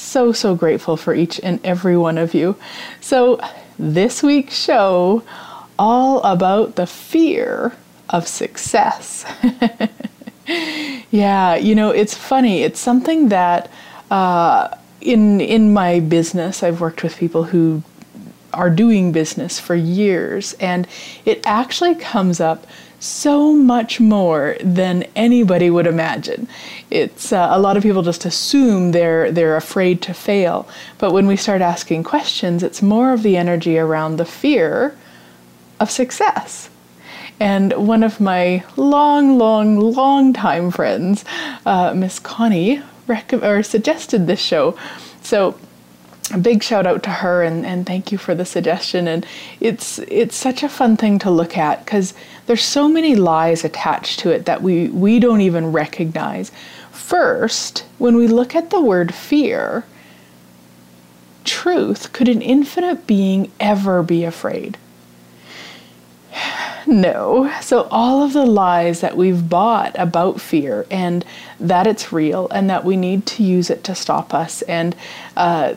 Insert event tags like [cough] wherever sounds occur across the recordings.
so, so grateful for each and every one of you. So, this week's show, all about the fear of success. [laughs] yeah, you know, it's funny. It's something that uh, in in my business, I've worked with people who are doing business for years, and it actually comes up so much more than anybody would imagine. It's uh, a lot of people just assume they're they're afraid to fail, but when we start asking questions, it's more of the energy around the fear of success. And one of my long, long, long time friends, uh, Miss Connie, rec- or suggested this show. So a big shout out to her and, and thank you for the suggestion. And it's it's such a fun thing to look at because there's so many lies attached to it that we we don't even recognize. First when we look at the word fear truth could an infinite being ever be afraid? [sighs] No. So, all of the lies that we've bought about fear and that it's real and that we need to use it to stop us and uh,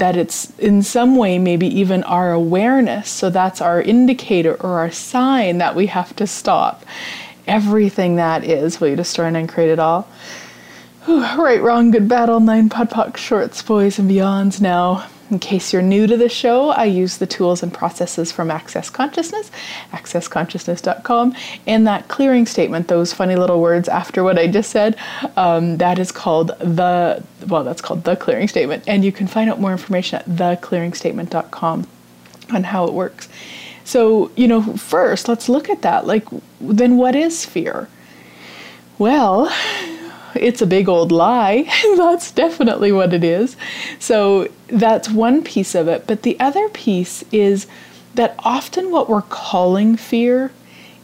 that it's in some way maybe even our awareness. So, that's our indicator or our sign that we have to stop. Everything that is, will you destroy and uncreate it all? Whew, right, wrong, good, bad, all nine, pod, poc, shorts, boys, and beyonds now. In case you're new to the show, I use the tools and processes from Access Consciousness, accessconsciousness.com, and that clearing statement, those funny little words after what I just said, um, that is called the, well, that's called the clearing statement. And you can find out more information at theclearingstatement.com on how it works. So, you know, first, let's look at that. Like, then what is fear? Well, it's a big old lie. [laughs] that's definitely what it is. So that's one piece of it. But the other piece is that often what we're calling fear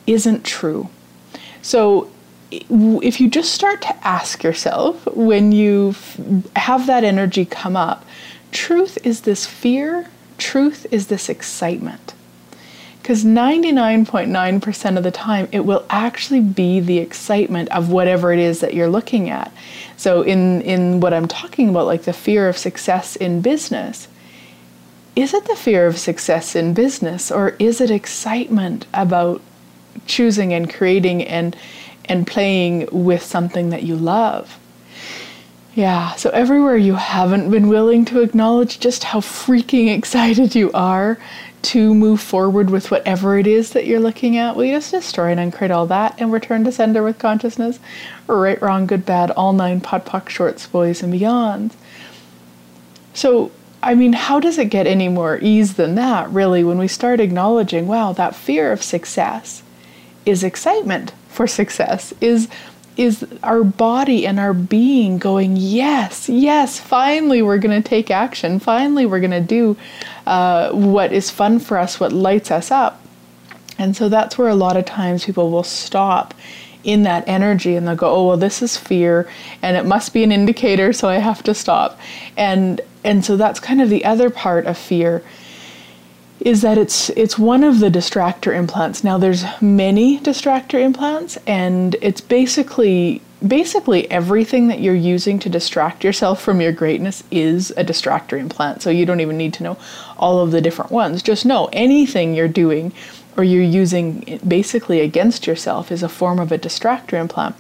isn't true. So if you just start to ask yourself when you have that energy come up, truth is this fear, truth is this excitement because 99.9% of the time it will actually be the excitement of whatever it is that you're looking at. So in in what I'm talking about like the fear of success in business, is it the fear of success in business or is it excitement about choosing and creating and and playing with something that you love? Yeah, so everywhere you haven't been willing to acknowledge just how freaking [laughs] excited you are to move forward with whatever it is that you're looking at, you just destroy and uncreate all that and return to sender with consciousness? Right, wrong, good, bad, all nine pod, poc, shorts, boys, and beyond. So, I mean, how does it get any more ease than that, really, when we start acknowledging, wow, that fear of success is excitement for success, is is our body and our being going, yes, yes, finally we're going to take action. Finally, we're going to do uh, what is fun for us, what lights us up. And so that's where a lot of times people will stop in that energy and they'll go, oh, well, this is fear and it must be an indicator, so I have to stop. And, and so that's kind of the other part of fear is that it's it's one of the distractor implants. Now there's many distractor implants and it's basically basically everything that you're using to distract yourself from your greatness is a distractor implant. So you don't even need to know all of the different ones. Just know anything you're doing or you're using basically against yourself is a form of a distractor implant.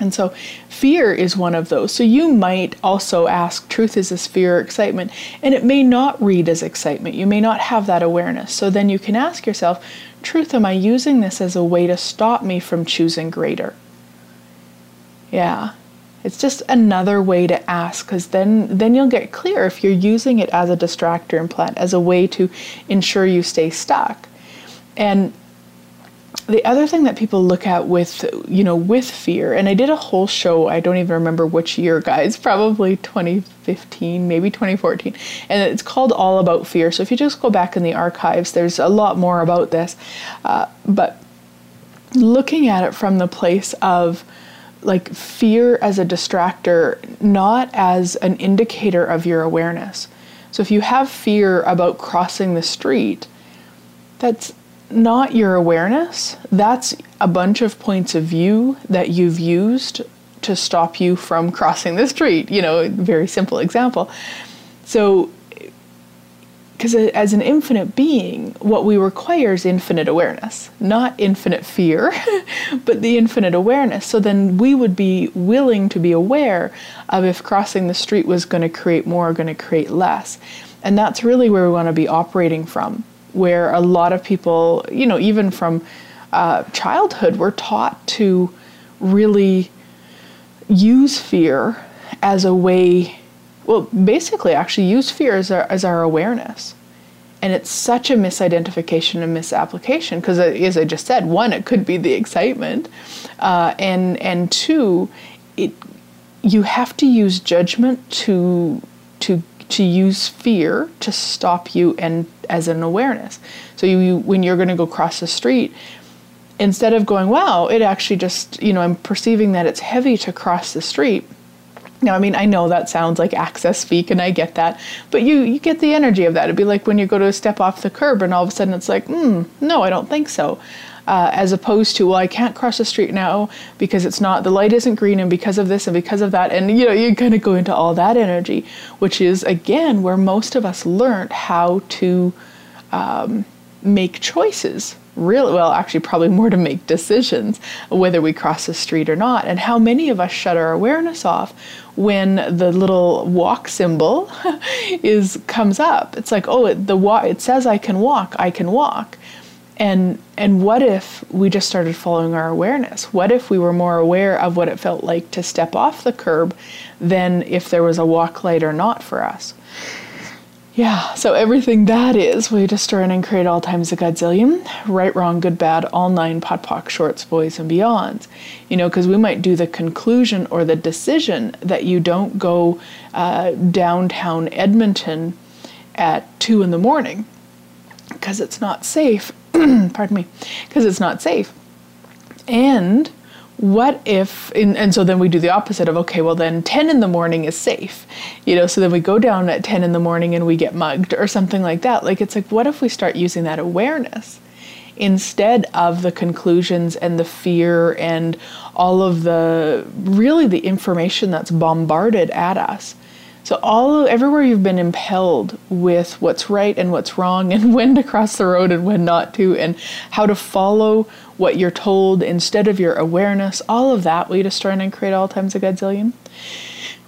And so fear is one of those. So you might also ask, truth is this fear or excitement? And it may not read as excitement. You may not have that awareness. So then you can ask yourself, truth, am I using this as a way to stop me from choosing greater? Yeah. It's just another way to ask because then then you'll get clear if you're using it as a distractor implant as a way to ensure you stay stuck. And the other thing that people look at with you know with fear and i did a whole show i don't even remember which year guys [laughs] probably 2015 maybe 2014 and it's called all about fear. So if you just go back in the archives there's a lot more about this. Uh, but looking at it from the place of like fear as a distractor not as an indicator of your awareness. So if you have fear about crossing the street that's not your awareness. That's a bunch of points of view that you've used to stop you from crossing the street. You know, very simple example. So, because as an infinite being, what we require is infinite awareness, not infinite fear, [laughs] but the infinite awareness. So then we would be willing to be aware of if crossing the street was going to create more or going to create less. And that's really where we want to be operating from where a lot of people, you know, even from uh, childhood, we're taught to really use fear as a way, well, basically, actually, use fear as our, as our awareness. And it's such a misidentification and misapplication because, uh, as I just said, one, it could be the excitement, uh, and and two, it you have to use judgment to to to use fear to stop you and as an awareness. So you, you when you're going to go cross the street, instead of going, wow, it actually just, you know, I'm perceiving that it's heavy to cross the street. Now, I mean, I know that sounds like access speak, and I get that, but you you get the energy of that. It'd be like when you go to step off the curb, and all of a sudden it's like, hmm, no, I don't think so uh, as opposed to, well, I can't cross the street now because it's not, the light isn't green, and because of this and because of that. And, you know, you kind of go into all that energy, which is, again, where most of us learned how to um, make choices. Really well actually probably more to make decisions whether we cross the street or not. And how many of us shut our awareness off when the little walk symbol [laughs] is comes up. It's like oh it, the wa- it says i can walk i can walk and and what if we just started following our awareness? What if we were more aware of what it felt like to step off the curb than if there was a walk light or not for us? Yeah, so everything that is, we just destroy and create all times a godzillion. Right, wrong, good, bad, all nine, POD POC, shorts, boys, and beyonds. You know, because we might do the conclusion or the decision that you don't go uh, downtown Edmonton at two in the morning because it's not safe [clears throat] pardon me, because it's not safe. And what if in, and so then we do the opposite of okay well then 10 in the morning is safe. You know so then we go down at 10 in the morning and we get mugged or something like that. Like it's like what if we start using that awareness instead of the conclusions and the fear and all of the really the information that's bombarded at us so all everywhere you've been impelled with what's right and what's wrong and [laughs] when to cross the road and when not to and how to follow what you're told instead of your awareness, all of that will you destroy and create all times a godzillion.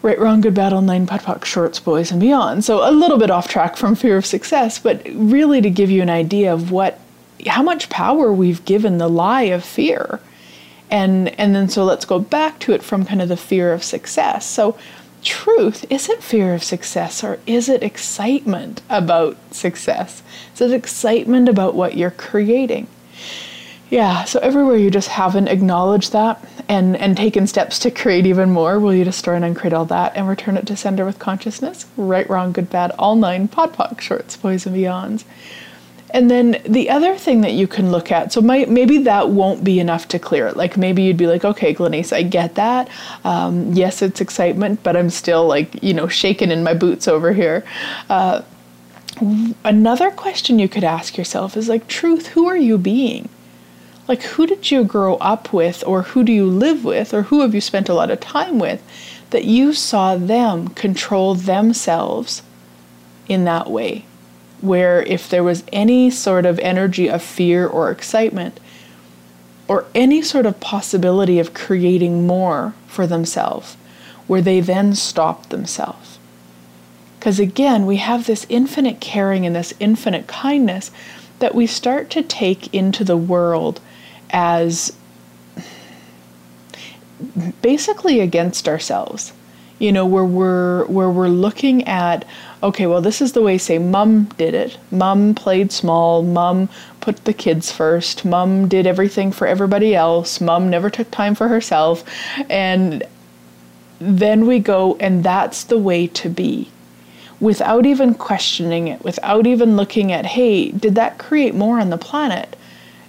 Right, wrong, good, battle, nine, POD shorts, boys, and beyond. So a little bit off track from fear of success, but really to give you an idea of what, how much power we've given the lie of fear, and and then so let's go back to it from kind of the fear of success. So truth? Is it fear of success or is it excitement about success? Is it excitement about what you're creating? Yeah, so everywhere you just haven't acknowledged that and, and taken steps to create even more, will you destroy and uncreate all that and return it to sender with consciousness? Right, wrong, good, bad, all nine, podpoc, shorts, boys, and beyonds. And then the other thing that you can look at, so my, maybe that won't be enough to clear it. Like maybe you'd be like, okay, Glenyce, I get that. Um, yes, it's excitement, but I'm still like, you know, shaking in my boots over here. Uh, another question you could ask yourself is like, truth, who are you being? Like, who did you grow up with, or who do you live with, or who have you spent a lot of time with that you saw them control themselves in that way? Where if there was any sort of energy of fear or excitement, or any sort of possibility of creating more for themselves, where they then stopped themselves. Because again, we have this infinite caring and this infinite kindness that we start to take into the world as basically against ourselves you know where we're where we're looking at okay well this is the way say mom did it. Mom played small. Mom put the kids first. Mom did everything for everybody else. Mom never took time for herself. And then we go and that's the way to be. Without even questioning it without even looking at hey did that create more on the planet?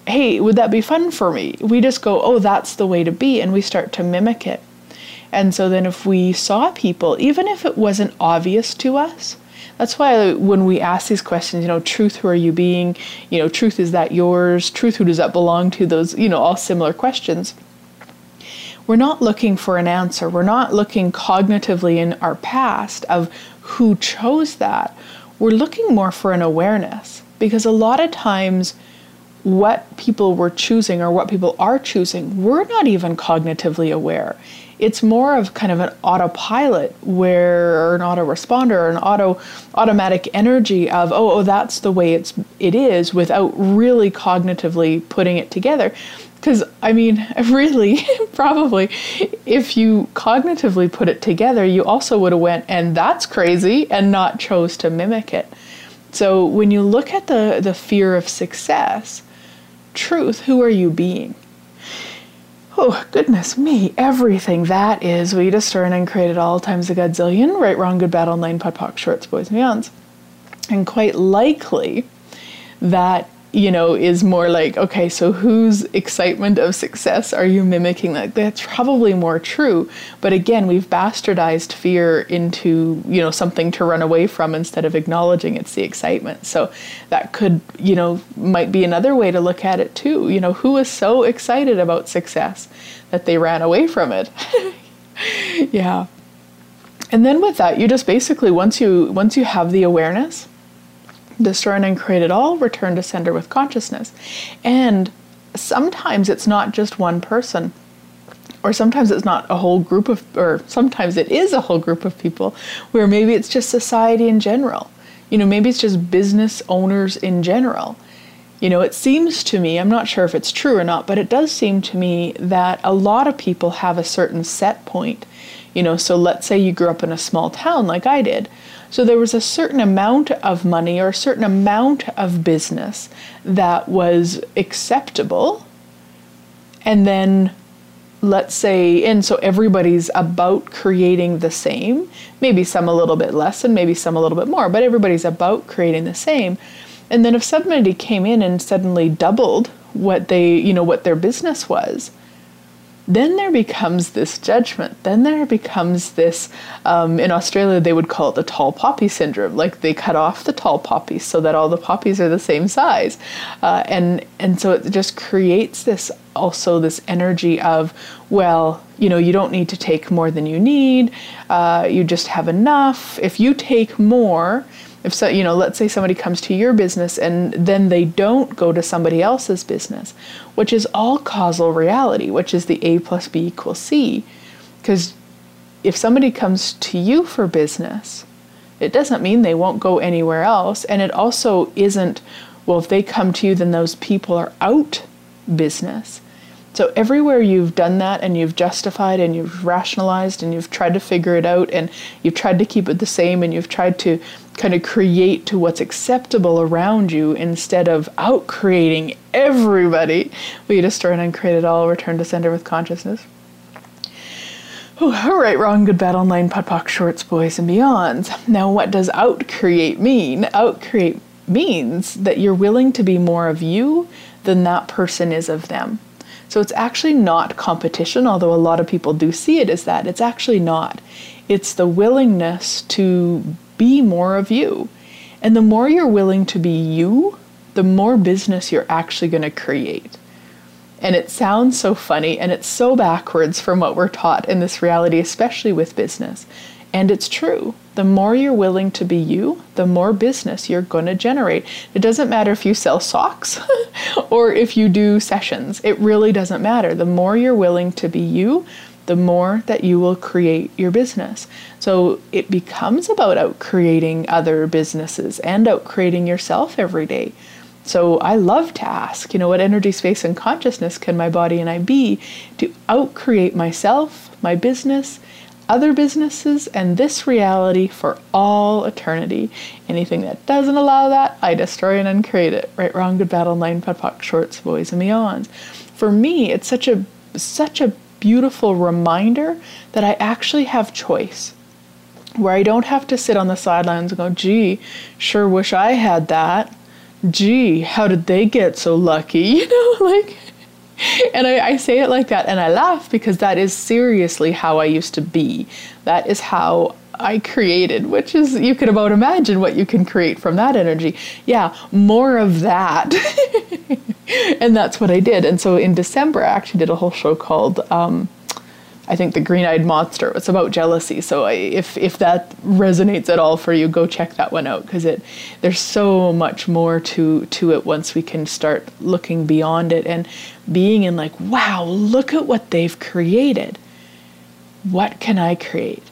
Hey, would that be fun for me? We just go, oh, that's the way to be, and we start to mimic it. And so then if we saw people, even if it wasn't obvious to us, that's why when we ask these questions, you know, truth, who are you being? You know, truth, is that yours? Truth, who does that belong to? Those, you know, all similar questions. We're not looking for an answer. We're not looking cognitively in our past of who chose that. We're looking more for an awareness because a lot of times what people were choosing or what people are choosing, we're not even cognitively aware. It's more of kind of an autopilot where or an autoresponder or an auto automatic energy of oh oh that's the way it's it is without really cognitively putting it together. Because I mean, [laughs] really, [laughs] probably, if you cognitively put it together, you also would have went and that's crazy and not chose to mimic it. So when you look at the the fear of success, truth, who are you being? Oh, goodness me, everything that is. We destroyed and created all times a godzillion, right, wrong, good, bad, all nine, POC, shorts, boys, and beyonds. And quite likely that you know, is more like, okay, so whose excitement of success are you mimicking? That that's probably more true. But again, we've bastardized fear into, you know, something to run away from instead of acknowledging it's the excitement. So that could, you know, might be another way to look at it too. You know, who is so excited about success that they ran away from it? [laughs] yeah. And then with that, you just basically once you once you have the awareness, destroy and create it all, return to sender with consciousness. And sometimes it's not just one person, or sometimes it's not a whole group of, or sometimes it is a whole group of people, where maybe it's just society in general. You know, maybe it's just business owners in general. You know, it seems to me, I'm not sure if it's true or not, but it does seem to me that a lot of people have a certain set point. You know, so let's say you grew up in a small town like I did. So there was a certain amount of money or a certain amount of business that was acceptable. And then let's say, and so everybody's about creating the same, maybe some a little bit less and maybe some a little bit more, but everybody's about creating the same. And then if somebody came in and suddenly doubled what they, you know, what their business was, then there becomes this judgment. Then there becomes this, um, in Australia, they would call it the tall poppy syndrome. Like they cut off the tall poppies so that all the poppies are the same size. Uh, and, and so it just creates this also this energy of, well, you know, you don't need to take more than you need, uh, you just have enough. If you take more, if so you know let's say somebody comes to your business and then they don't go to somebody else's business which is all causal reality which is the a plus b equals c. Because if somebody comes to you for business it doesn't mean they won't go anywhere else. And it also isn't well if they come to you then those people are out business so everywhere you've done that and you've justified and you've rationalized and you've tried to figure it out and you've tried to keep it the same and you've tried to kind of create to what's acceptable around you instead of out creating everybody, we destroy and uncreate it all, return to sender with consciousness. All right, wrong, good, bad, all nine, POD POC, shorts, boys, and beyonds. Now, what does out create mean? Out create means that you're willing to be more of you than that person is of them. So it's actually not competition, although a lot of people do see it as that. It's actually not. It's the willingness to be more of you. And the more you're willing to be you, the more business you're actually going to create. And it sounds so funny and it's so backwards from what we're taught in this reality, especially with business. And it's true. The more you're willing to be you, the more business you're going to generate. It doesn't matter if you sell socks [laughs] or if you do sessions, it really doesn't matter. The more you're willing to be you, the more that you will create your business. So it becomes about out creating other businesses and out creating yourself every day. So I love to ask, you know, what energy, space, and consciousness can my body and I be to out create myself, my business, other businesses, and this reality for all eternity. Anything that doesn't allow that, I destroy and uncreate it. Right, wrong, good, bad, POD POC, shorts, boys, and beyonds. For me, it's such a such a beautiful reminder that I actually have choice. Where I don't have to sit on the sidelines and go, gee, sure wish I had that. Gee, how did they get so lucky? [laughs] You know, like, [laughs] and I, I, say it like that and I laugh because that is seriously how I used to be. That is how I created, which is, you can about imagine what you can create from that energy. Yeah, more of that. [laughs] and that's what I did. And so in December, I actually did a whole show called, um, I think, The Green Eyed Monster. It's about jealousy. So I, if, if that resonates at all for you, go check that one out because it there's so much more to, to it once we can start looking beyond it and being in like, wow, look at what they've created. What can I create?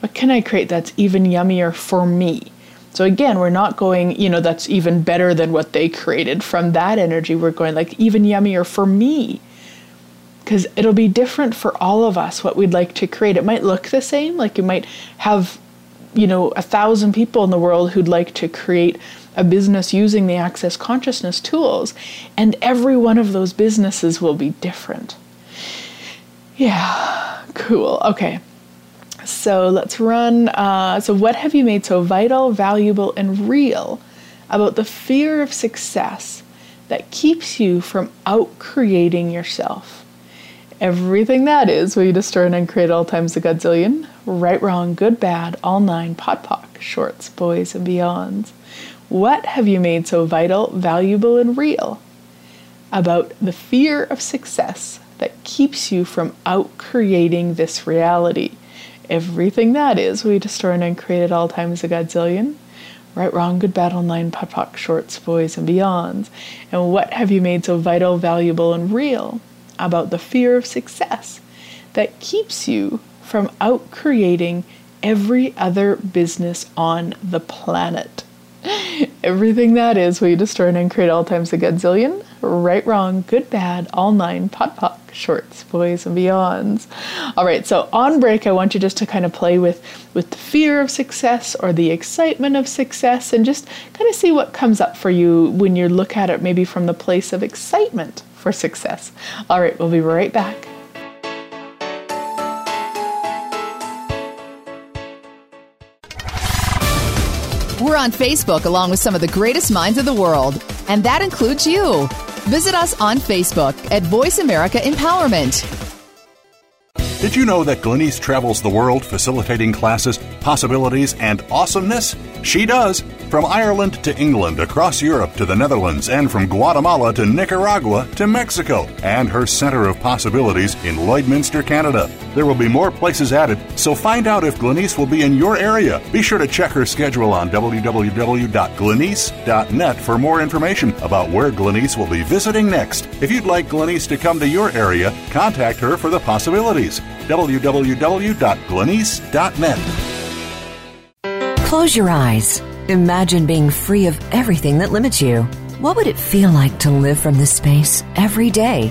What can I create that's even yummier for me? So again, we're not going, you know, that's even better than what they created from that energy. We're going like even yummier for me. Because it'll be different for all of us what we'd like to create. It might look the same, like you might have, you know, a thousand people in the world who'd like to create a business using the Access Consciousness tools, and every one of those businesses will be different. Yeah, cool. Okay. So let's run. Uh, so, what have you made so vital, valuable, and real about the fear of success that keeps you from out creating yourself? Everything that is will you destroy and uncreate all times a godzillion? Right, wrong, good, bad, all nine, podpoc, shorts, boys, and beyonds. What have you made so vital, valuable, and real about the fear of success that keeps you from out creating this reality? everything that is we destroy and create at all times a godzillion. Right, wrong, good, bad, all nine, POD POC, shorts, boys, and beyonds. And what have you made so vital, valuable, and real about the fear of success that keeps you from out creating every other business on the planet? [laughs] Everything that is, we destroy and create all times a godzillion. Right, wrong, good, bad, all nine, POD POC, shorts, boys, and beyonds. All right, so on break, I want you just to kind of play with with the fear of success or the excitement of success, and just kind of see what comes up for you when you look at it, maybe from the place of excitement for success. All right, we'll be right back. We're on Facebook along with some of the greatest minds of the world, and that includes you. Visit us on Facebook at Voice America Empowerment. Did you know that Glenyce travels the world facilitating classes, possibilities, and awesomeness? She does. From Ireland to England, across Europe to the Netherlands, and from Guatemala to Nicaragua to Mexico, and her Center of Possibilities in Lloydminster, Canada. There will be more places added, so find out if Glenyce will be in your area. Be sure to check her schedule on www.glenyce.net for more information about where Glenyce will be visiting next. If you'd like Glenyce to come to your area, contact her for the possibilities. www.glenyce.net. Close your eyes. Imagine being free of everything that limits you. What would it feel like to live from this space every day?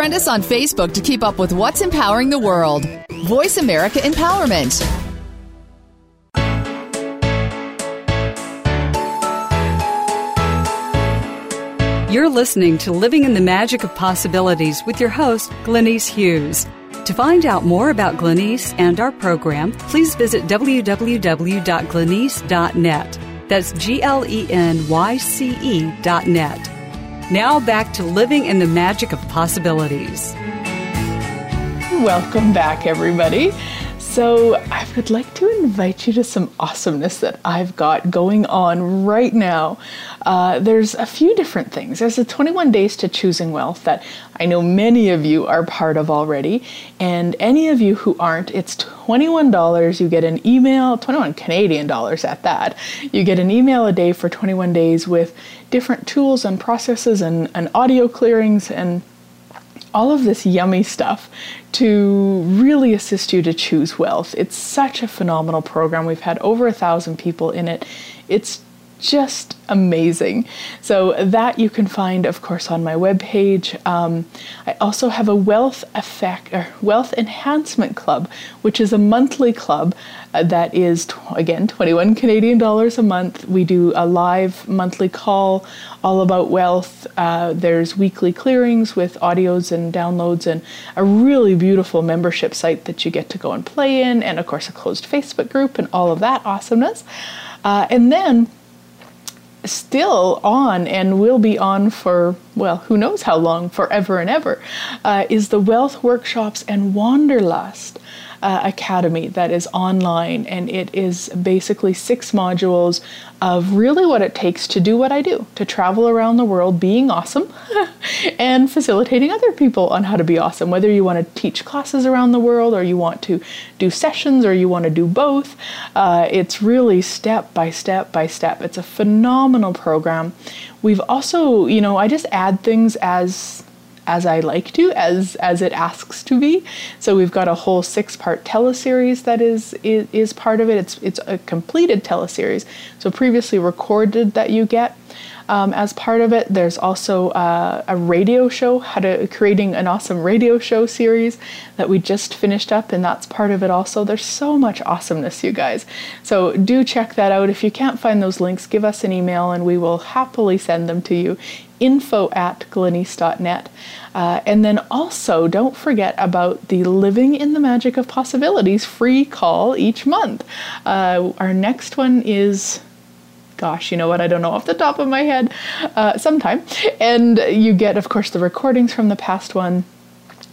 Friend us on Facebook to keep up with what's empowering the world. Voice America Empowerment. You're listening to Living in the Magic of Possibilities with your host, Glenyce Hughes. To find out more about Glenyce and our program, please visit www.glenyce.net. That's G L E N Y C E dot net. Now back to Living in the Magic of Possibilities. Welcome back, everybody. So, I would like to invite you to some awesomeness that I've got going on right now. Uh, there's a few different things. There's the 21 Days to Choosing Wealth that I know many of you are part of already. And any of you who aren't, it's $21. You get an email, 21 Canadian dollars at that. You get an email a day for 21 days with different tools and processes and, and audio clearings and all of this yummy stuff to really assist you to choose wealth. It's such a phenomenal program. We've had over a thousand people in it. It's just amazing. So that you can find, of course, on my webpage. Um, I also have a wealth effect or wealth enhancement club, which is a monthly club uh, that is t- again 21 Canadian dollars a month. We do a live monthly call all about wealth. Uh, there's weekly clearings with audios and downloads, and a really beautiful membership site that you get to go and play in, and of course a closed Facebook group and all of that awesomeness. Uh, and then still on and will be on for, well, who knows how long, forever and ever, uh, is the Wealth Workshops and Wanderlust uh, Academy that is online. And it is basically six modules of really what it takes to do what I do to travel around the world being awesome [laughs] and facilitating other people on how to be awesome. Whether you want to teach classes around the world or you want to do sessions or you want to do both, uh, it's really step by step by step. It's a phenomenal program. We've also, you know, I just add things as as I like to, as as it asks to be. So we've got a whole six-part teleseries that is, is is part of it. It's it's a completed teleseries. So previously recorded that you get. Um, as part of it, there's also uh, a radio show, how to creating an awesome radio show series that we just finished up, and that's part of it also. There's so much awesomeness, you guys. So do check that out. If you can't find those links, give us an email and we will happily send them to you. Info at glenyce.net. Uh, and then also, don't forget about the Living in the Magic of Possibilities free call each month. Uh, our next one is gosh, you know what? I don't know off the top of my head. Uh, sometime, and you get, of course, the recordings from the past one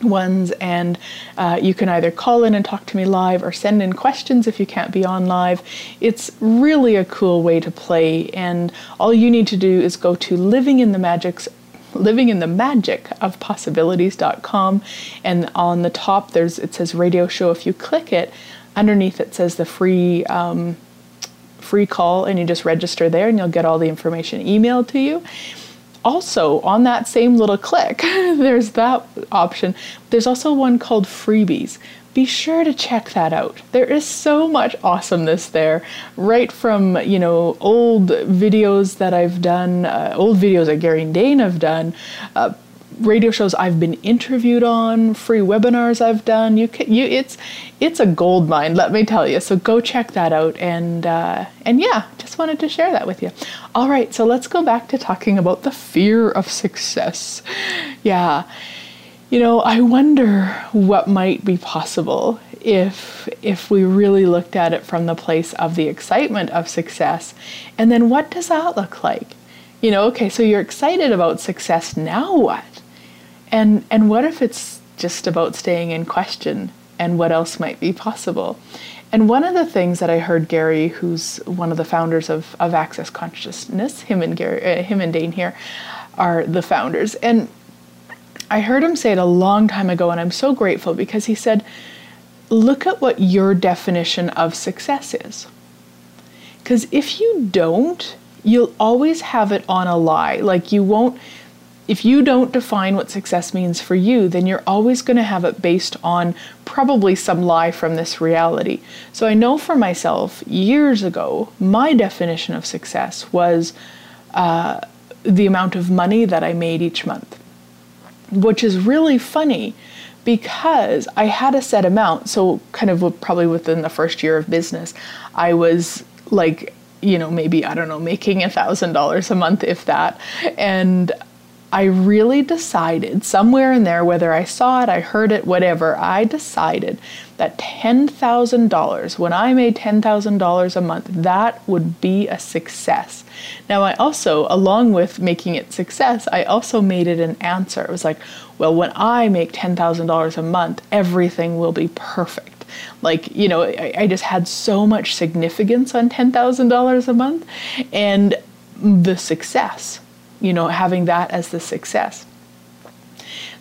ones and uh, you can either call in and talk to me live or send in questions if you can't be on live it's really a cool way to play and all you need to do is go to living in the magics living in the magic of possibilities.com and on the top there's it says radio show if you click it underneath it says the free um, free call and you just register there and you'll get all the information emailed to you also on that same little click [laughs] there's that option there's also one called freebies be sure to check that out. There is so much awesomeness there, right from you know old videos that I've done, uh, old videos that Gary and Dane have done. Uh, radio shows I've been interviewed on, free webinars I've done. You can, you it's it's a gold mine, let me tell you. So go check that out, and uh, and yeah, just wanted to share that with you. All right, so let's go back to talking about the fear of success. Yeah, you know, I wonder what might be possible if if we really looked at it from the place of the excitement of success. And then what does that look like? You know, okay, so you're excited about success, now what? And and what if it's just about staying in question and what else might be possible? And one of the things that I heard Gary, who's one of the founders of, of Access Consciousness, him and Gary, uh, him and Dane Heer, are the founders, and I heard him say it a long time ago, and I'm so grateful because he said, Look at what your definition of success is. Because if you don't, you'll always have it on a lie. Like you won't, if you don't define what success means for you, then you're always going to have it based on probably some lie from this reality. So I know for myself, years ago, my definition of success was uh, the amount of money that I made each month which is really funny because I had a set amount. So, kind of probably within the first year of business, I was like, you know, maybe, I don't know, making a $1,000 a month, if that. And I really decided somewhere in there, whether I saw it, I heard it, whatever, I decided that $10,000, when I made $10,000 a month, that would be a success. Now, I also, along with making it success, I also made it an answer. It was like, well, when I make $10,000 a month, everything will be perfect. Like, you know, I, I just had so much significance on $10,000 a month and the success you know, having that as the success.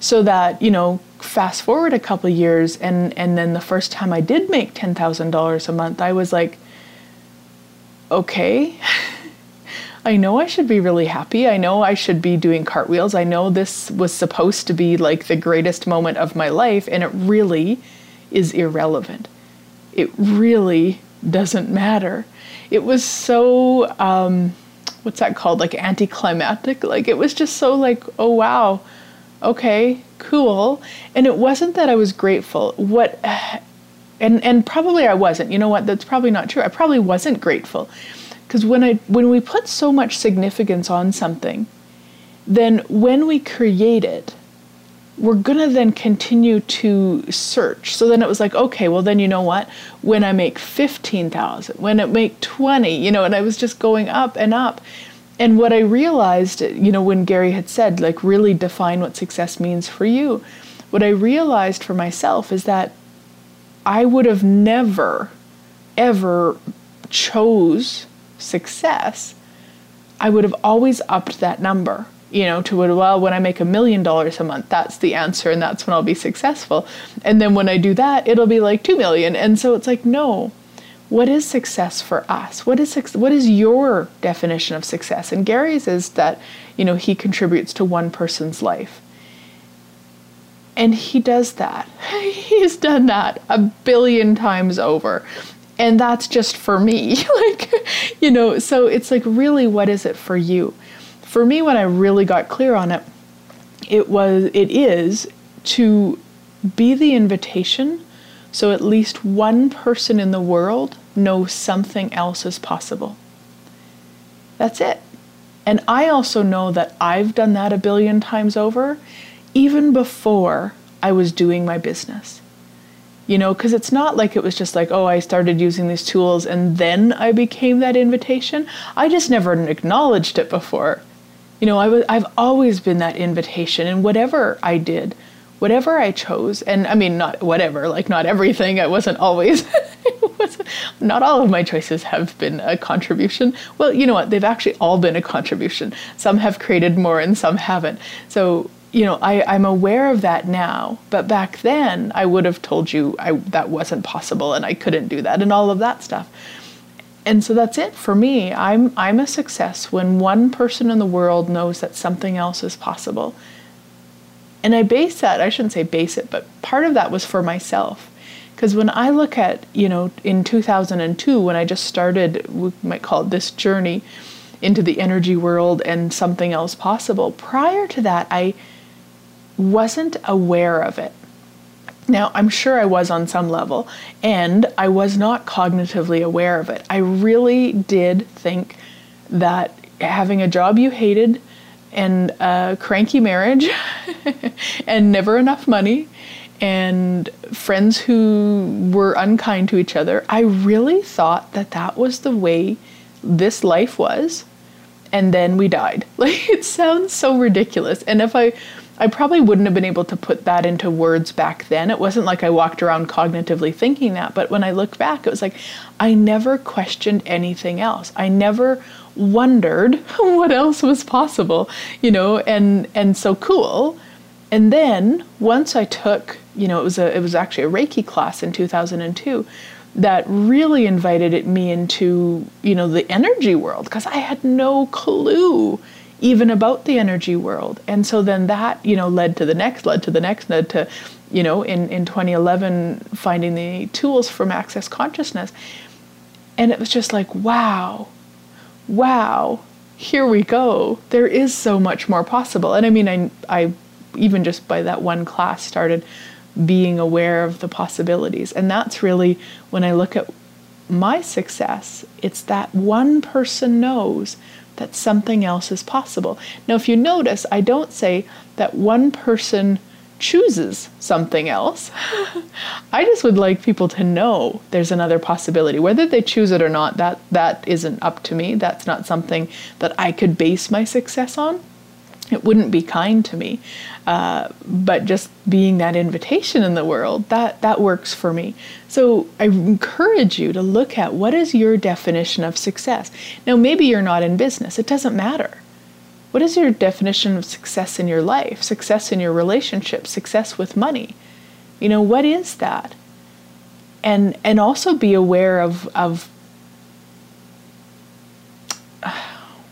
So that, you know, fast forward a couple years and and then the first time I did make $10,000 a month, I was like okay. [laughs] I know I should be really happy. I know I should be doing cartwheels. I know this was supposed to be like the greatest moment of my life and it really is irrelevant. It really doesn't matter. It was so um, what's that called like anticlimactic? Like it was just so like oh wow. Okay cool. And it wasn't that i was grateful. What [sighs] and and probably i wasn't. You know what? That's probably not true. I probably wasn't grateful. Because when i when we put so much significance on something then when we create it we're going to then continue to search. So then it was like, okay, well then you know what? When I make 15,000, when I make 20, you know, and I was just going up and up. And what I realized, you know, when Gary had said, like, really define what success means for you, what I realized for myself is that I would have never, ever chose success. I would have always upped that number you know, to well, when I make a million dollars a month, that's the answer, and that's when I'll be successful. And then when I do that, it'll be like two million. And so it's like, no, what is success for us? What is what is your definition of success? And Gary's is that, you know, he contributes to one person's life. And he does that. [laughs] He's done that a billion times over. And that's just for me. [laughs] like, you know, so it's like really what is it for you? For me, when I really got clear on it, it was it is to be the invitation so at least one person in the world knows something else is possible. That's it. And I also know that I've done that a billion times over, even before I was doing my business. You know, because it's not like it was just like, oh, I started using these tools and then I became that invitation. I just never acknowledged it before. You know, I was, I've always been that invitation, and whatever I did, whatever I chose, and I mean, not whatever, like not everything, I wasn't always, [laughs] wasn't, not all of my choices have been a contribution. Well, you know what? They've actually all been a contribution. Some have created more and some haven't. So, you know, I, I'm aware of that now, but back then I would have told you I, that wasn't possible and I couldn't do that and all of that stuff and so that's it for me. I'm I'm a success when one person in the world knows that something else is possible. And I base that, I shouldn't say base it, but part of that was for myself. Because when I look at, you know, in 2002, when I just started, we might call it this journey into the energy world and something else possible, prior to that, I wasn't aware of it. Now, I'm sure I was on some level, and I was not cognitively aware of it. I really did think that having a job you hated and a cranky marriage [laughs] and never enough money and friends who were unkind to each other, I really thought that that was the way this life was. And then we died. [laughs] Like, it sounds so ridiculous. And if I I probably wouldn't have been able to put that into words back then. It wasn't like I walked around cognitively thinking that, but when I look back, it was like I never questioned anything else. I never wondered [laughs] what else was possible, you know, and and so cool. And then once I took, you know, it was a it was actually a Reiki class in 2002 that really invited me into, you know, the energy world because I had no clue even about the energy world. And so then that, you know, led to the next, led to the next, led to, you know, in, in 2011, finding the tools from Access Consciousness. And it was just like, wow, wow, here we go. There is so much more possible. And I mean, I, I even just by that one class started being aware of the possibilities. And that's really when I look at my success, it's that one person knows that something else is possible. Now, if you notice, I don't say that one person chooses something else. [laughs] I just would like people to know there's another possibility. Whether they choose it or not, that that isn't up to me. That's not something that I could base my success on. It wouldn't be kind to me. Uh, but just being that invitation in the world, that that works for me. So I encourage you to look at what is your definition of success. Now maybe you're not in business. It doesn't matter what is your definition of success in your life, success in your relationship, success with money? You know, what is that? And and also be aware of of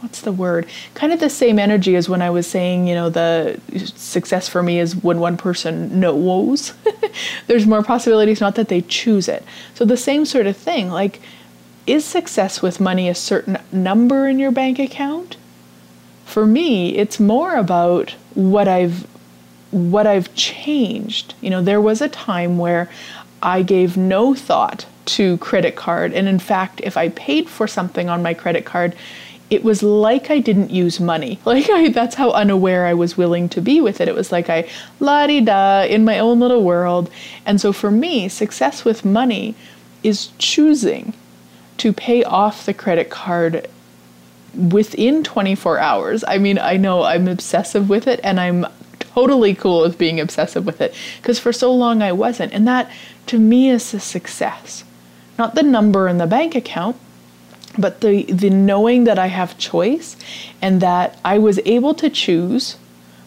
what's the word? Kind of the same energy as when I was saying, you know, the success for me is when one person knows. [laughs] There's more possibilities, not that they choose it. So the same sort of thing, like is success with money a certain number in your bank account? for me, it's more about what I've what I've changed. You know, there was a time where I gave no thought to credit card, and in fact, if I paid for something on my credit card, it was like I didn't use money. [laughs] Like I, that's how unaware I was willing to be with it. It was like I la di da in my own little world. And so for me, success with money is choosing to pay off the credit card within 24 hours. I mean, I know I'm obsessive with it and I'm totally cool with being obsessive with it because for so long I wasn't. And that to me is a success. Not the number in the bank account, but the the knowing that I have choice and that I was able to choose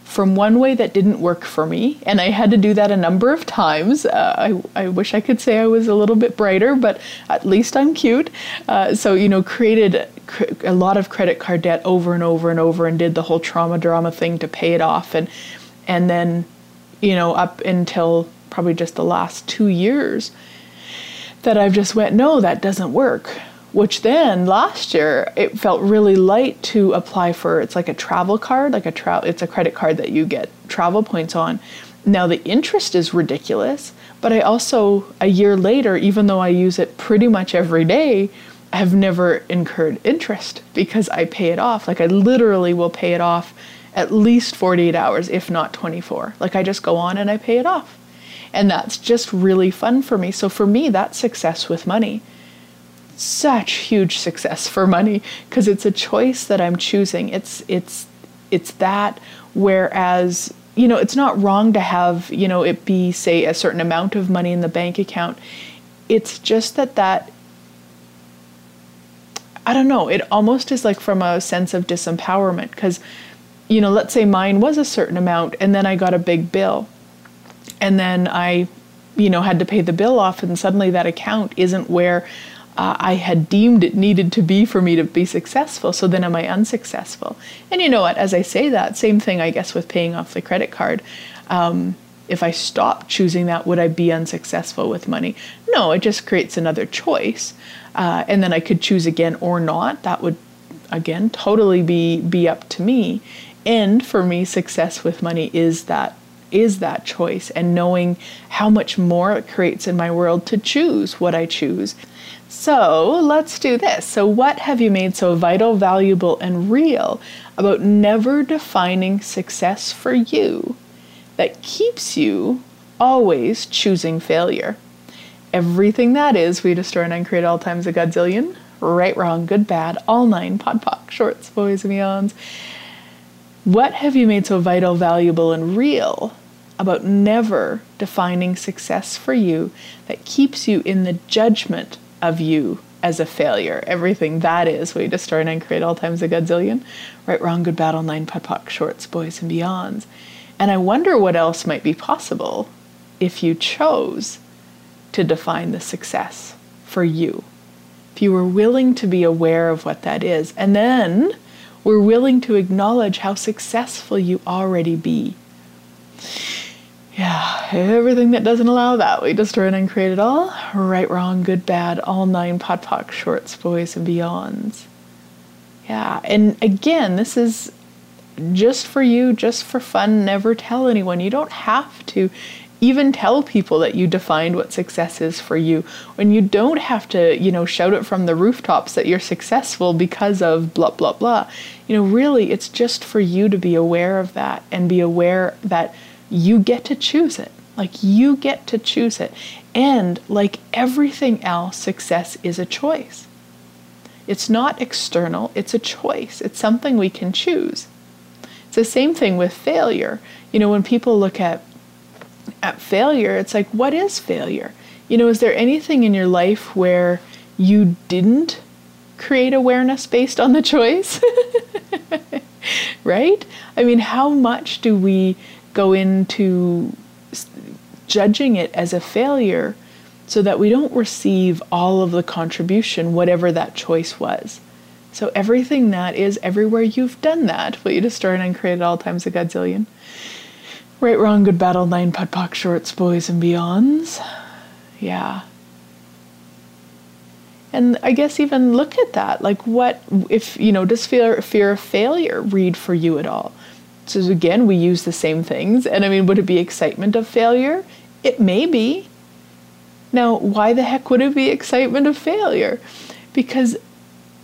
from one way that didn't work for me, and I had to do that a number of times. Uh, I, I wish I could say I was a little bit brighter, but at least I'm cute. Uh, so, you know, created a lot of credit card debt over and over and over and did the whole trauma drama thing to pay it off. And, and then, you know, up until probably just the last two years, that I've just went, no, that doesn't work which then last year it felt really light to apply for it's like a travel card like a travel it's a credit card that you get travel points on. Now the interest is ridiculous but i also a year later even though i use it pretty much every day i have never incurred interest because i pay it off. Like i literally will pay it off at least 48 hours if not 24 like i just go on and i pay it off. And that's just really fun for me. So for me that's success with money such huge success for money because it's a choice that I'm choosing. It's it's it's that whereas you know it's not wrong to have you know it be say a certain amount of money in the bank account. It's just that that I don't know, it almost is like from a sense of disempowerment because you know, let's say mine was a certain amount and then I got a big bill. And then I you know had to pay the bill off and suddenly that account isn't where uh, I had deemed it needed to be for me to be successful. So then am I unsuccessful? And you know what? As I say that, same thing, I guess, with paying off the credit card. Um, if I stopped choosing that, would I be unsuccessful with money? No, it just creates another choice. Uh, and then I could choose again or not. That would, again, totally be, be up to me. And for me, success with money is that is that choice and knowing how much more it creates in my world to choose what I choose. So let's do this. So, what have you made so vital, valuable, and real about never defining success for you that keeps you always choosing failure? Everything that is, we destroy and uncreate all times a godzillion. Right, wrong, good, bad, all nine, pod, poc, shorts, boys, and beyonds. What have you made so vital, valuable, and real about never defining success for you that keeps you in the judgment of you as a failure. Everything that is, we destroy and create all times a godzillion. Right, wrong, good, battle, nine, poc, shorts, boys, and beyonds. And I wonder what else might be possible if you chose to define the success for you. If you were willing to be aware of what that is, and then were willing to acknowledge how successful you already be yeah, everything that doesn't allow that, we destroy and create it all. Right, wrong, good, bad, all nine pod poc shorts, boys, and beyonds. Yeah, and again, this is just for you, just for fun. Never tell anyone. You don't have to even tell people that you defined what success is for you when you don't have to you know shout it from the rooftops that you're successful because of blah blah blah you know really it's just for you to be aware of that and be aware that you get to choose it like you get to choose it and like everything else success is a choice it's not external it's a choice it's something we can choose it's the same thing with failure you know when people look at at failure, it's like, what is failure? You know, is there anything in your life where you didn't create awareness based on the choice? [laughs] right? I mean, how much do we go into judging it as a failure so that we don't receive all of the contribution, whatever that choice was? So, everything that is everywhere you've done that, will you destroy and uncreate at all times a godzillion? Right, wrong, good battle, nine POD shorts, boys and beyonds. Yeah. And I guess even look at that. Like, what if, you know, does fear, fear of failure read for you at all? So, again, we use the same things. And I mean, would it be excitement of failure? It may be. Now, why the heck would it be excitement of failure? Because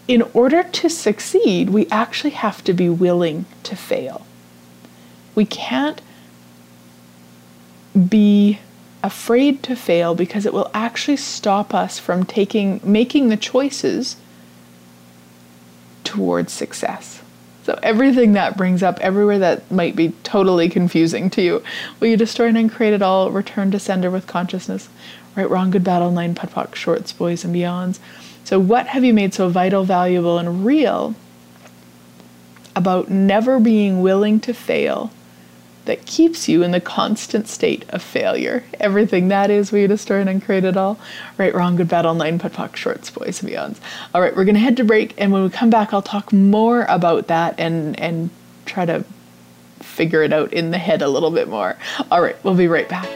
in order to succeed, we actually have to be willing to fail. We can't be afraid to fail because it will actually stop us from taking making the choices towards success. So everything that brings up everywhere that might be totally confusing to you, will you destroy and uncreate it all, return to sender with consciousness. Right, wrong, good battle, nine POD POC, shorts, boys and beyonds. So what have you made so vital, valuable, and real about never being willing to fail that keeps you in the constant state of failure. Everything that is, we destroy and uncreate it all. Right, wrong, good, bad, online, POD, POC, shorts, boys, and beyonds. All right, we're to head to break, and when we come back, I'll talk more about that and, and try to figure it out in the head a little bit more. All right, we'll be right back.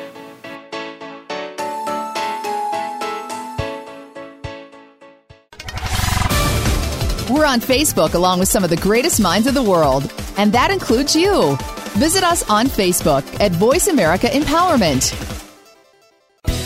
We're on Facebook along with some of the greatest minds of the world, and that includes you. Visit us on Facebook at Voice America Empowerment.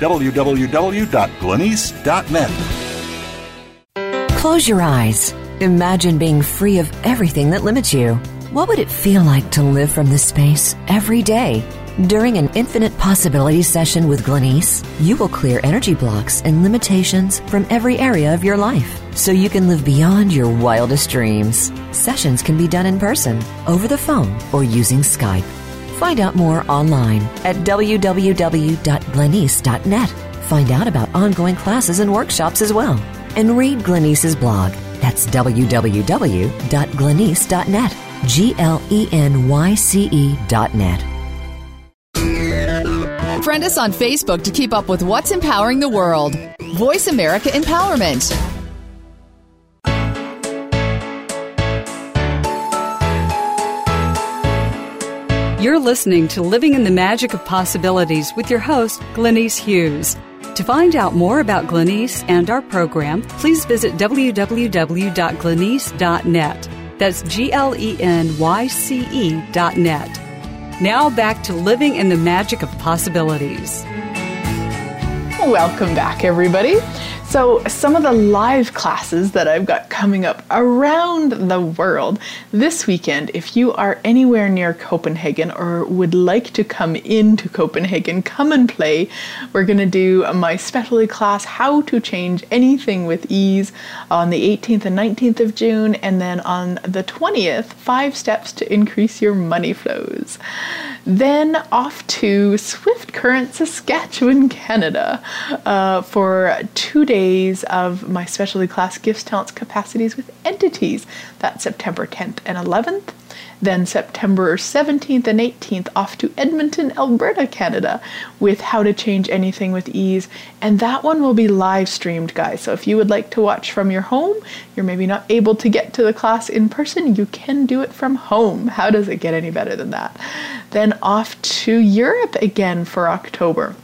www.glenyce.net. Close your eyes. Imagine being free of everything that limits you. What would it feel like to live from this space every day? During an infinite Possibility session with Glenyce, you will clear energy blocks and limitations from every area of your life so you can live beyond your wildest dreams. Sessions can be done in person, over the phone, or using Skype. Find out more online at www.glenyce.net. Find out about ongoing classes and workshops as well. And read Glenyce's blog that's www.glenyce.net. G L E N Y C E dot net. Friend us on Facebook to keep up with what's empowering the world. Voice America Empowerment. You're listening to Living in the Magic of Possibilities with your host, Glenyce Hughes. To find out more about Glenyce and our program, please visit www.glenyce.net. That's G L E N Y C E dot net. Now back to living in the magic of possibilities. Welcome back, everybody. So, some of the live classes that I've got coming up around the world this weekend, if you are anywhere near Copenhagen or would like to come into Copenhagen, come and play. We're going to do my specialty class, How to Change Anything with Ease, on the 18th and 19th of June, and then on the 20th, Five Steps to Increase Your Money Flows. Then off to Swift Current, Saskatchewan, Canada uh, for two days days of my specialty class Gifts, Talents, Capacities with Entities. That's September 10th and 11th. Then September 17th and 18th, off to Edmonton, Alberta, Canada, with How to Change Anything with Ease. And that one will be live streamed, guys. So if you would like to watch from your home, you're maybe not able to get to the class in person, you can do it from home. How does it get any better than that? Then off to Europe again for October.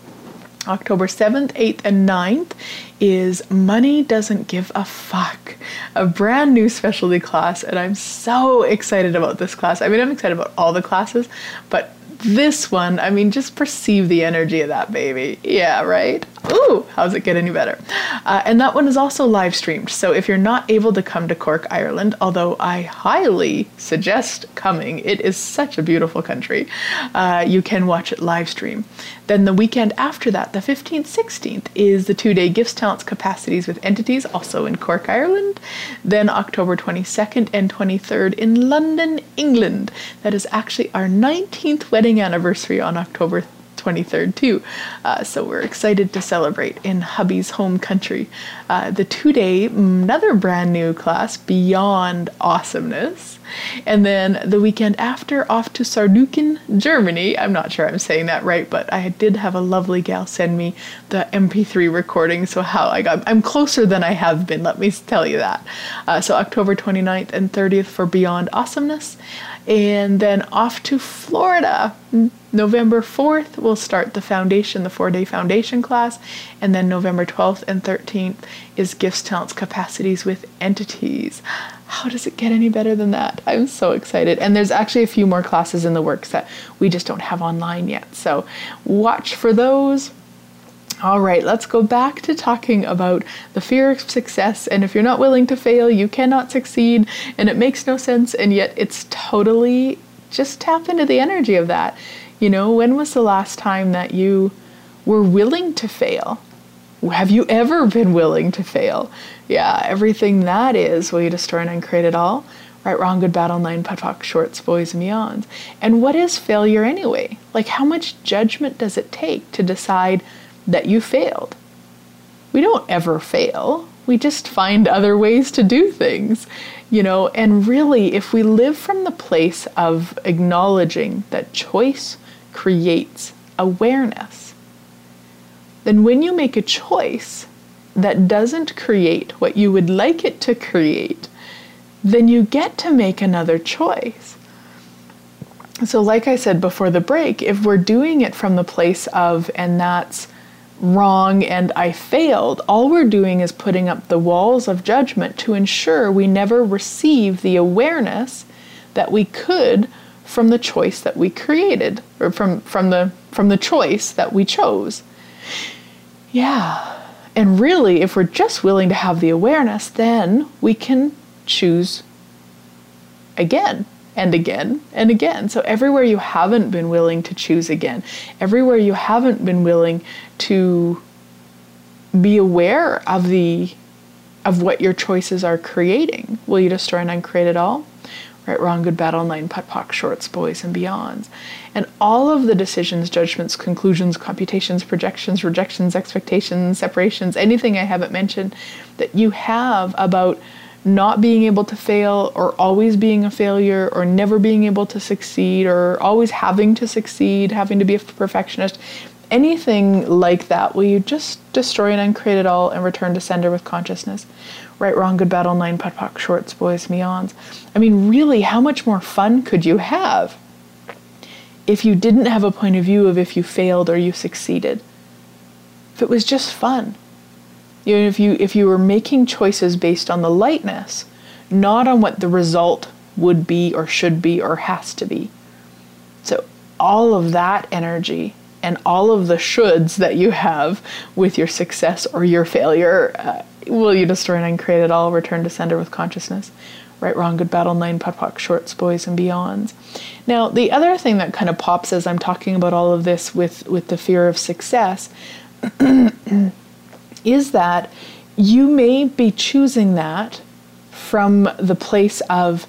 October 7th, 8th, and 9th is Money Doesn't Give a Fuck, a brand new specialty class. And I'm so excited about this class. I mean, I'm excited about all the classes, but this one, I mean, just perceive the energy of that baby. Yeah, right? Ooh, how's it get any better? Uh, and that one is also live streamed. So if you're not able to come to Cork, Ireland, although I highly suggest coming, it is such a beautiful country, uh, you can watch it live stream. Then the weekend after that, the 15th, 16th, is the two day Gifts, Talents, Capacities with Entities, also in Cork, Ireland. Then October 22nd and 23rd in London, England. That is actually our 19th wedding anniversary on October 23rd, too. Uh, so we're excited to celebrate in hubby's home country. Uh, the two day, another brand new class, Beyond Awesomeness. And then the weekend after, off to Saarbrücken, Germany. I'm not sure I'm saying that right, but I did have a lovely gal send me the MP3 recording. So, how I got, I'm closer than I have been, let me tell you that. Uh, so, October 29th and 30th for Beyond Awesomeness and then off to Florida. November 4th, we'll start the foundation, the four day foundation class, and then November 12th and 13th is Gifts, Talents, Capacities with Entities. How does it get any better than that? I'm so excited. And there's actually a few more classes in the works that we just don't have online yet. So watch for those. All right, let's go back to talking about the fear of success. And if you're not willing to fail, you cannot succeed. And it makes no sense. And yet, it's totally just tap into the energy of that. You know, when was the last time that you were willing to fail? Have you ever been willing to fail? Yeah, everything that is, will you destroy and uncreate it all? Right, wrong, good, battle, nine, POD, shorts, boys, and beyonds. And what is failure anyway? Like, how much judgment does it take to decide? that you failed. We don't ever fail. We just find other ways to do things, you know. And really, if we live from the place of acknowledging that choice creates awareness, then when you make a choice that doesn't create what you would like it to create, then you get to make another choice. So, like I said before the break, if we're doing it from the place of, and that's wrong and I failed, all we're doing is putting up the walls of judgment to ensure we never receive the awareness that we could from the choice that we created or from from the from the choice that we chose. Yeah. And really if we're just willing to have the awareness, then we can choose again and again and again. So, everywhere you haven't been willing to choose again, everywhere you haven't been willing to be aware of the of what your choices are creating, will you destroy and uncreate it all? Right, wrong, good, bad, online, POD, POC, shorts, boys, and beyonds. And all of the decisions, judgments, conclusions, computations, projections, rejections, expectations, separations, anything I haven't mentioned that you have about not being able to fail or always being a failure or never being able to succeed or always having to succeed, having to be a perfectionist, anything like that, will you just destroy and uncreate it all and return to sender with consciousness? Right, wrong, good, battle, nine, POD, POC, shorts, boys, beyonds. I mean, really, how much more fun could you have if you didn't have a point of view of if you failed or you succeeded? If it was just fun you know, if you if you were making choices based on the lightness, not on what the result would be or should be or has to be. So all of that energy and all of the shoulds that you have with your success or your failure, uh, will you destroy and uncreate it all? Return to sender with consciousness. Right, wrong, good, battle, nine, POD, POC, shorts, boys, and beyonds. Now, the other thing that kind of pops as I'm talking about all of this with, with the fear of success [clears throat] is that you may be choosing that from the place of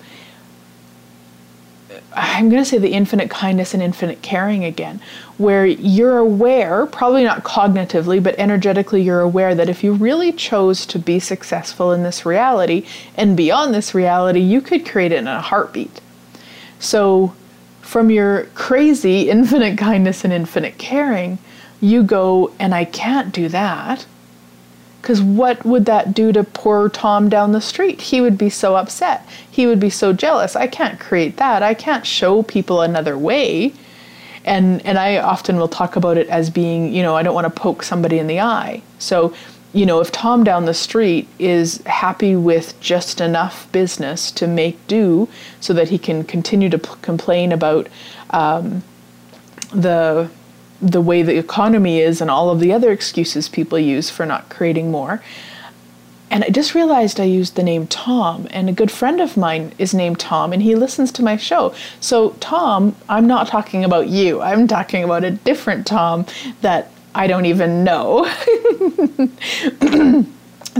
I'm going to say the infinite kindness and infinite caring again, where you're aware, probably not cognitively, but energetically, you're aware that if you really chose to be successful in this reality and beyond this reality, you could create it in a heartbeat. So, from your crazy [laughs] infinite kindness and infinite caring, you go, and I can't do that. Because what would that do to poor Tom down the street? He would be so upset. He would be so jealous. I can't create that. I can't show people another way. And, and I often will talk about it as being, you know, I don't want to poke somebody in the eye. So you know, if Tom down the street is happy with just enough business to make do so that he can continue to p- complain about um, the the way the economy is and all of the other excuses people use for not creating more. And I just realized I used the name Tom, and a good friend of mine is named Tom, and he listens to my show. So, Tom, I'm not talking about you. I'm talking about a different Tom that I don't even know. [laughs]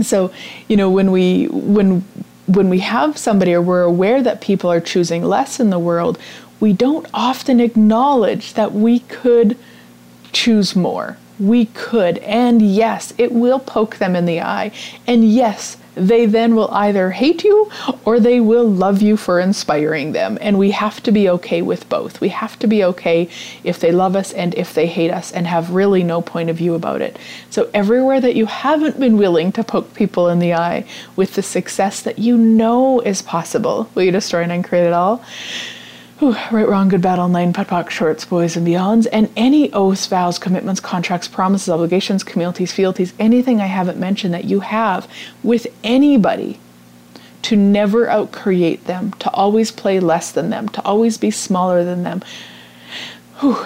so, you know, when we when when we have somebody or we're aware that people are choosing less in the world, we don't often acknowledge that we could choose more. We could. And yes, it will poke them in the eye. And yes, they then will either hate you or they will love you for inspiring them. And we have to be okay with both. We have to be okay if they love us and if they hate us and have really no point of view about it. So, everywhere that you haven't been willing to poke people in the eye with the success that you know is possible, will you destroy and uncreate it all? Whew, right, wrong, good, bad, all nine, POD POC, shorts, boys, and beyonds, and any oaths, vows, commitments, contracts, promises, obligations, communities, fealties, anything I haven't mentioned that you have with anybody to never outcreate them, to always play less than them, to always be smaller than them. Whew,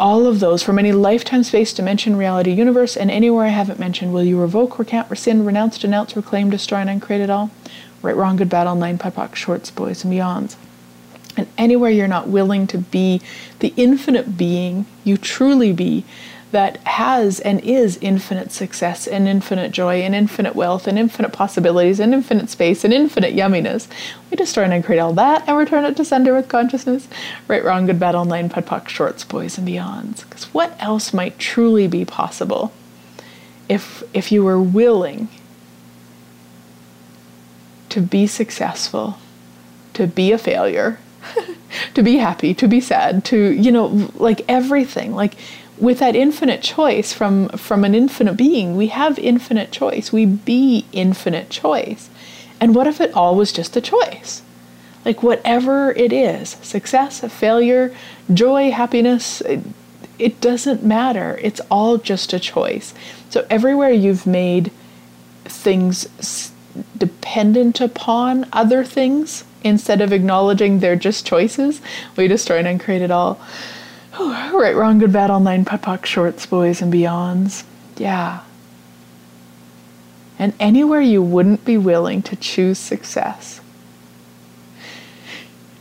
all of those from any lifetime, space, dimension, reality, universe, and anywhere I haven't mentioned, will you revoke, recount, rescind, renounce, denounce, reclaim, destroy, and uncreate it all? Right, wrong, good, bad, all nine, POD POC, shorts, boys, and beyonds. And anywhere you're not willing to be the infinite being you truly be that has and is infinite success and infinite joy and infinite wealth and infinite possibilities and infinite space and infinite yumminess. We destroy and create all that and return it to sender with consciousness. Right, wrong, good, bad, all nine, POD POC, shorts, boys, and beyonds. Because what else might truly be possible if if you were willing to be successful, to be a failure, [laughs] to be happy, to be sad, to, you know, like everything. Like with that infinite choice from from an infinite being, we have infinite choice. We be infinite choice. And what if it all was just a choice? Like whatever it is, success, failure, joy, happiness, it, it doesn't matter. It's all just a choice. So everywhere you've made things dependent upon other things, instead of acknowledging they're just choices, we destroy and uncreate it all. right, wrong, good, bad, all nine, POC, shorts, boys, and beyonds. Yeah. And anywhere you wouldn't be willing to choose success.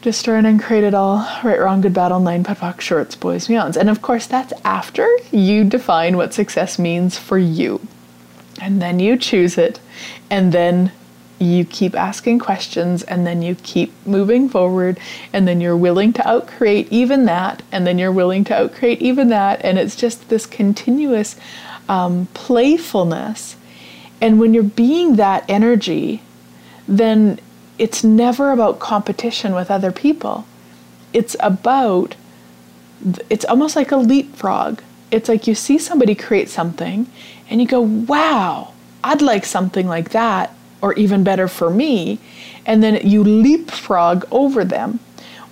Destroy and uncreate it all. Right, wrong, good, bad, all nine, POC, shorts, boys, beyonds. And of course, that's after you define what success means for you. And then you choose it. And then you keep asking questions and then you keep moving forward and then you're willing to outcreate even that and then you're willing to outcreate even that and it's just this continuous um, playfulness. And when you're being that energy then it's never about competition with other people. It's about it's almost like a leapfrog. It's like you see somebody create something and you go wow i'd like something like that or even better for me, and then you leapfrog over them.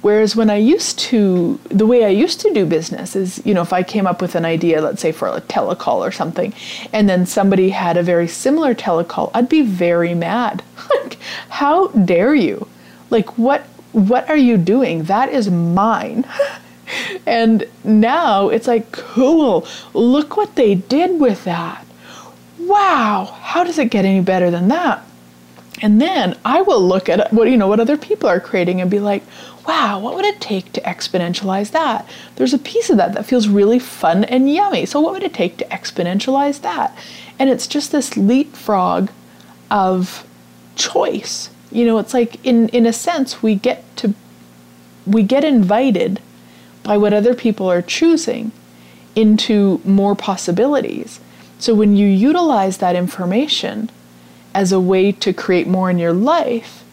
Whereas when I used to, the way I used to do business is, you know, if I came up with an idea, let's say for a telecall or something, and then somebody had a very similar telecall, I'd be very mad. [laughs] like, how dare you? Like, what, what are you doing? That is mine. [laughs] and now it's like, cool, look what they did with that. Wow, how does it get any better than that? And then I will look at what you know what other people are creating and be like, wow, what would it take to exponentialize that? There's a piece of that that feels really fun and yummy. So what would it take to exponentialize that? And it's just this leapfrog of choice. You know, it's like in in a sense we get to we get invited by what other people are choosing into more possibilities. So when you utilize that information, as a way to create more in your life,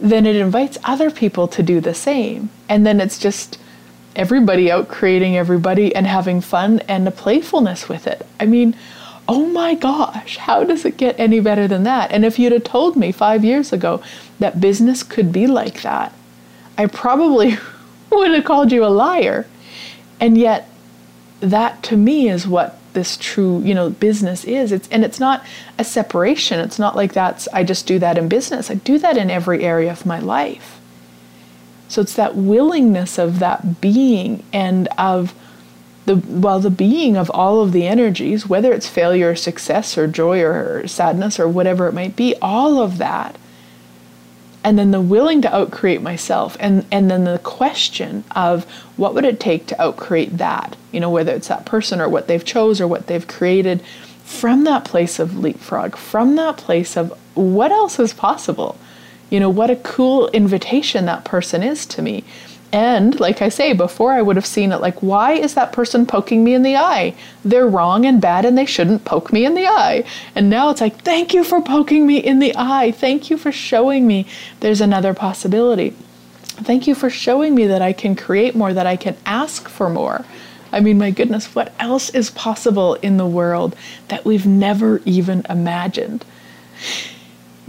then it invites other people to do the same. And then it's just everybody out creating everybody and having fun and a playfulness with it. I mean, oh my gosh, how does it get any better than that? And if you'd have told me five years ago that business could be like that, I probably [laughs] would have called you a liar. And yet, that to me is what this true you know business is. It's and it's not a separation. It's not like that's i just do that in business. I do that in every area of my life. So it's that willingness of that being and of the well the being of all of the energies whether it's failure or success or joy or sadness or whatever it might be all of that and then the willing to outcreate myself and and then the question of what would it take to outcreate that? You know whether it's that person or what they've chose or what they've created from that place of leapfrog from that place of what else is possible? You know what a cool invitation that person is to me and like I say, before I would have seen it like, why is that person poking me in the eye? They're wrong and bad and they shouldn't poke me in the eye. And now it's like, thank you for poking me in the eye. Thank you for showing me there's another possibility. Thank you for showing me that I can create more, that I can ask for more. I mean, my goodness, what else is possible in the world that we've never even imagined?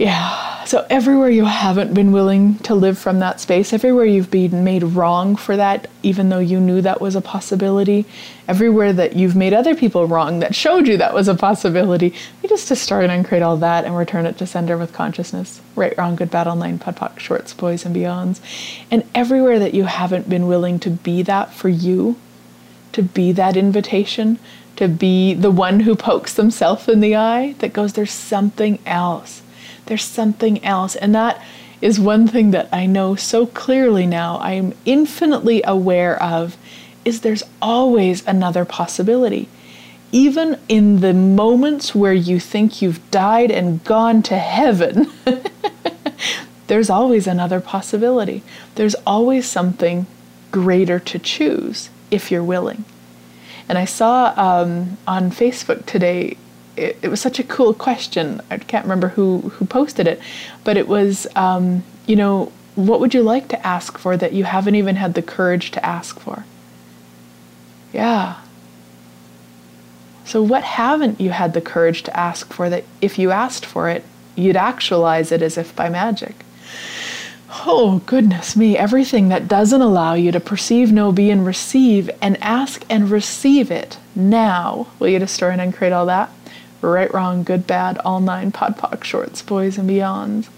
Yeah. So everywhere you haven't been willing to live from that space, everywhere you've been made wrong for that, even though you knew that was a possibility, everywhere that you've made other people wrong that showed you that was a possibility, we just destroy and uncreate all that and return it to sender with consciousness. Right, wrong, good, bad, all nine, POD POC, shorts, boys, and beyonds. And everywhere that you haven't been willing to be that for you, to be that invitation, to be the one who pokes themselves in the eye, that goes, there's something else there's something else. And that is one thing that I know so clearly now. I am infinitely aware of is there's always another possibility. Even in the moments where you think you've died and gone to heaven, [laughs] there's always another possibility. There's always something greater to choose if you're willing. And I saw um, on Facebook today it, it, was such a cool question. I can't remember who who posted it, but it was um, you know what would you like to ask for that you haven't even had the courage to ask for? Yeah. So what haven't you had the courage to ask for that if you asked for it, you'd actualize it as if by magic? Oh, goodness me, everything that doesn't allow you to perceive, know, be, and receive, and ask and receive it now. Will you destroy and uncreate all that? Right, wrong, good, bad, all nine POD POC shorts, boys and beyonds.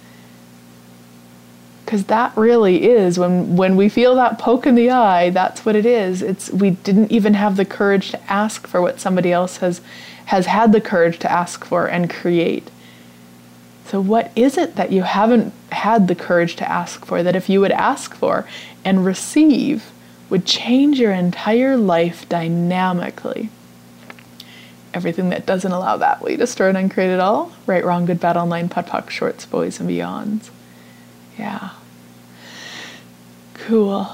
Because that really is when when we feel that poke in the eye, that's what it is. It's we didn't even have the courage to ask for what somebody else has has had the courage to ask for and create. So what is it that you haven't had the courage to ask for that if you would ask for and receive would change your entire life dynamically? Everything that doesn't allow that. Will you destroy and uncreate it all? Right, wrong, good, bad, all nine, POD POC, shorts, boys, and beyonds. Yeah. Cool.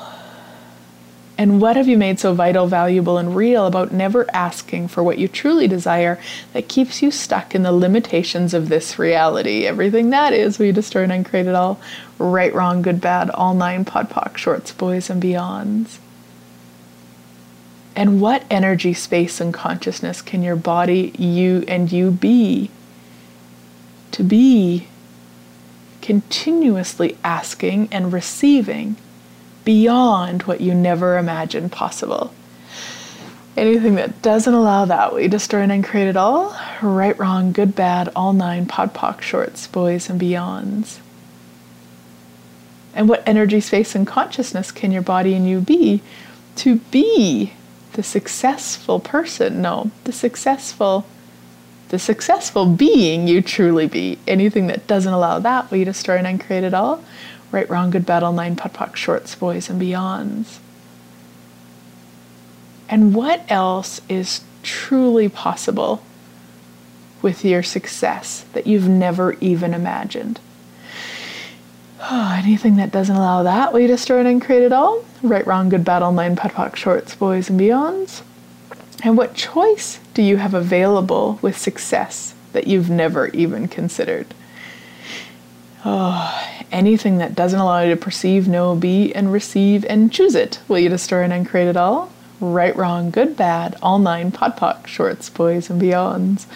And what have you made so vital, valuable, and real about never asking for what you truly desire that keeps you stuck in the limitations of this reality? Everything that is, you destroy and uncreate it all? Right, wrong, good, bad, all nine, POD POC, shorts, boys, and beyonds. And what energy, space, and consciousness can your body, you, and you be? To be continuously asking and receiving beyond what you never imagined possible. Anything that doesn't allow that, we destroy and create it all. Right, wrong, good, bad, all nine, POD POC, shorts, boys, and beyonds. And what energy, space, and consciousness can your body and you be to be the successful person. No, the successful the successful being you truly be. Anything that doesn't allow that, will you destroy and uncreate it all? Right, wrong, good, bad, nine, POD POC, shorts, boys, and beyonds. And what else is truly possible with your success that you've never even imagined? Oh, [sighs] anything that doesn't allow that, will you destroy and uncreate it all? Right, wrong, good, bad, all nine, POD POC, shorts, boys, and beyonds. And what choice do you have available with success that you've never even considered? Oh, [sighs] anything that doesn't allow you to perceive, know, be, and receive and choose it. Will you destroy and uncreate it all? Right, wrong, good, bad, all nine, POD POC, shorts, boys, and beyonds.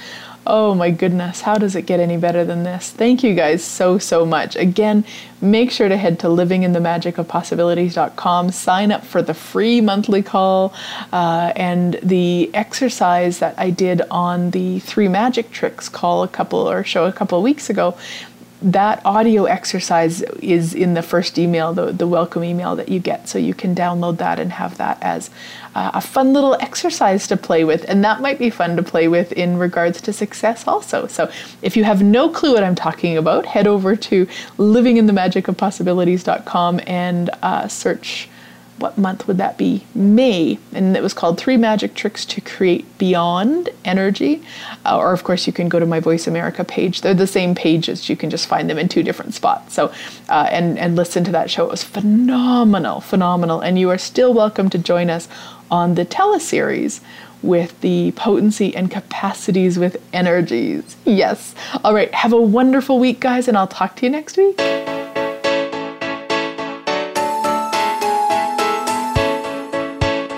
Oh my goodness, how does it get any better than this? Thank you guys so, so much. Again, make sure to head to livinginthemagicofpossibilities.com, sign up for the free monthly call, uh, and the exercise that I did on the three magic tricks call a couple or show a couple of weeks ago that audio exercise is in the first email, the, the welcome email that you get. So you can download that and have that as uh, a fun little exercise to play with. And that might be fun to play with in regards to success also. So if you have no clue what I'm talking about, head over to livinginthemagicofpossibilities.com and uh, search what month would that be? May. And it was called Three Magic Tricks to Create Beyond Energy. Uh, or, of course, you can go to my Voice America page. They're the same pages. You can just find them in two different spots. So, uh, and, and listen to that show. It was phenomenal, phenomenal. And you are still welcome to join us on the teleseries with the potency and capacities with energies. Yes. All right. Have a wonderful week, guys, and I'll talk to you next week.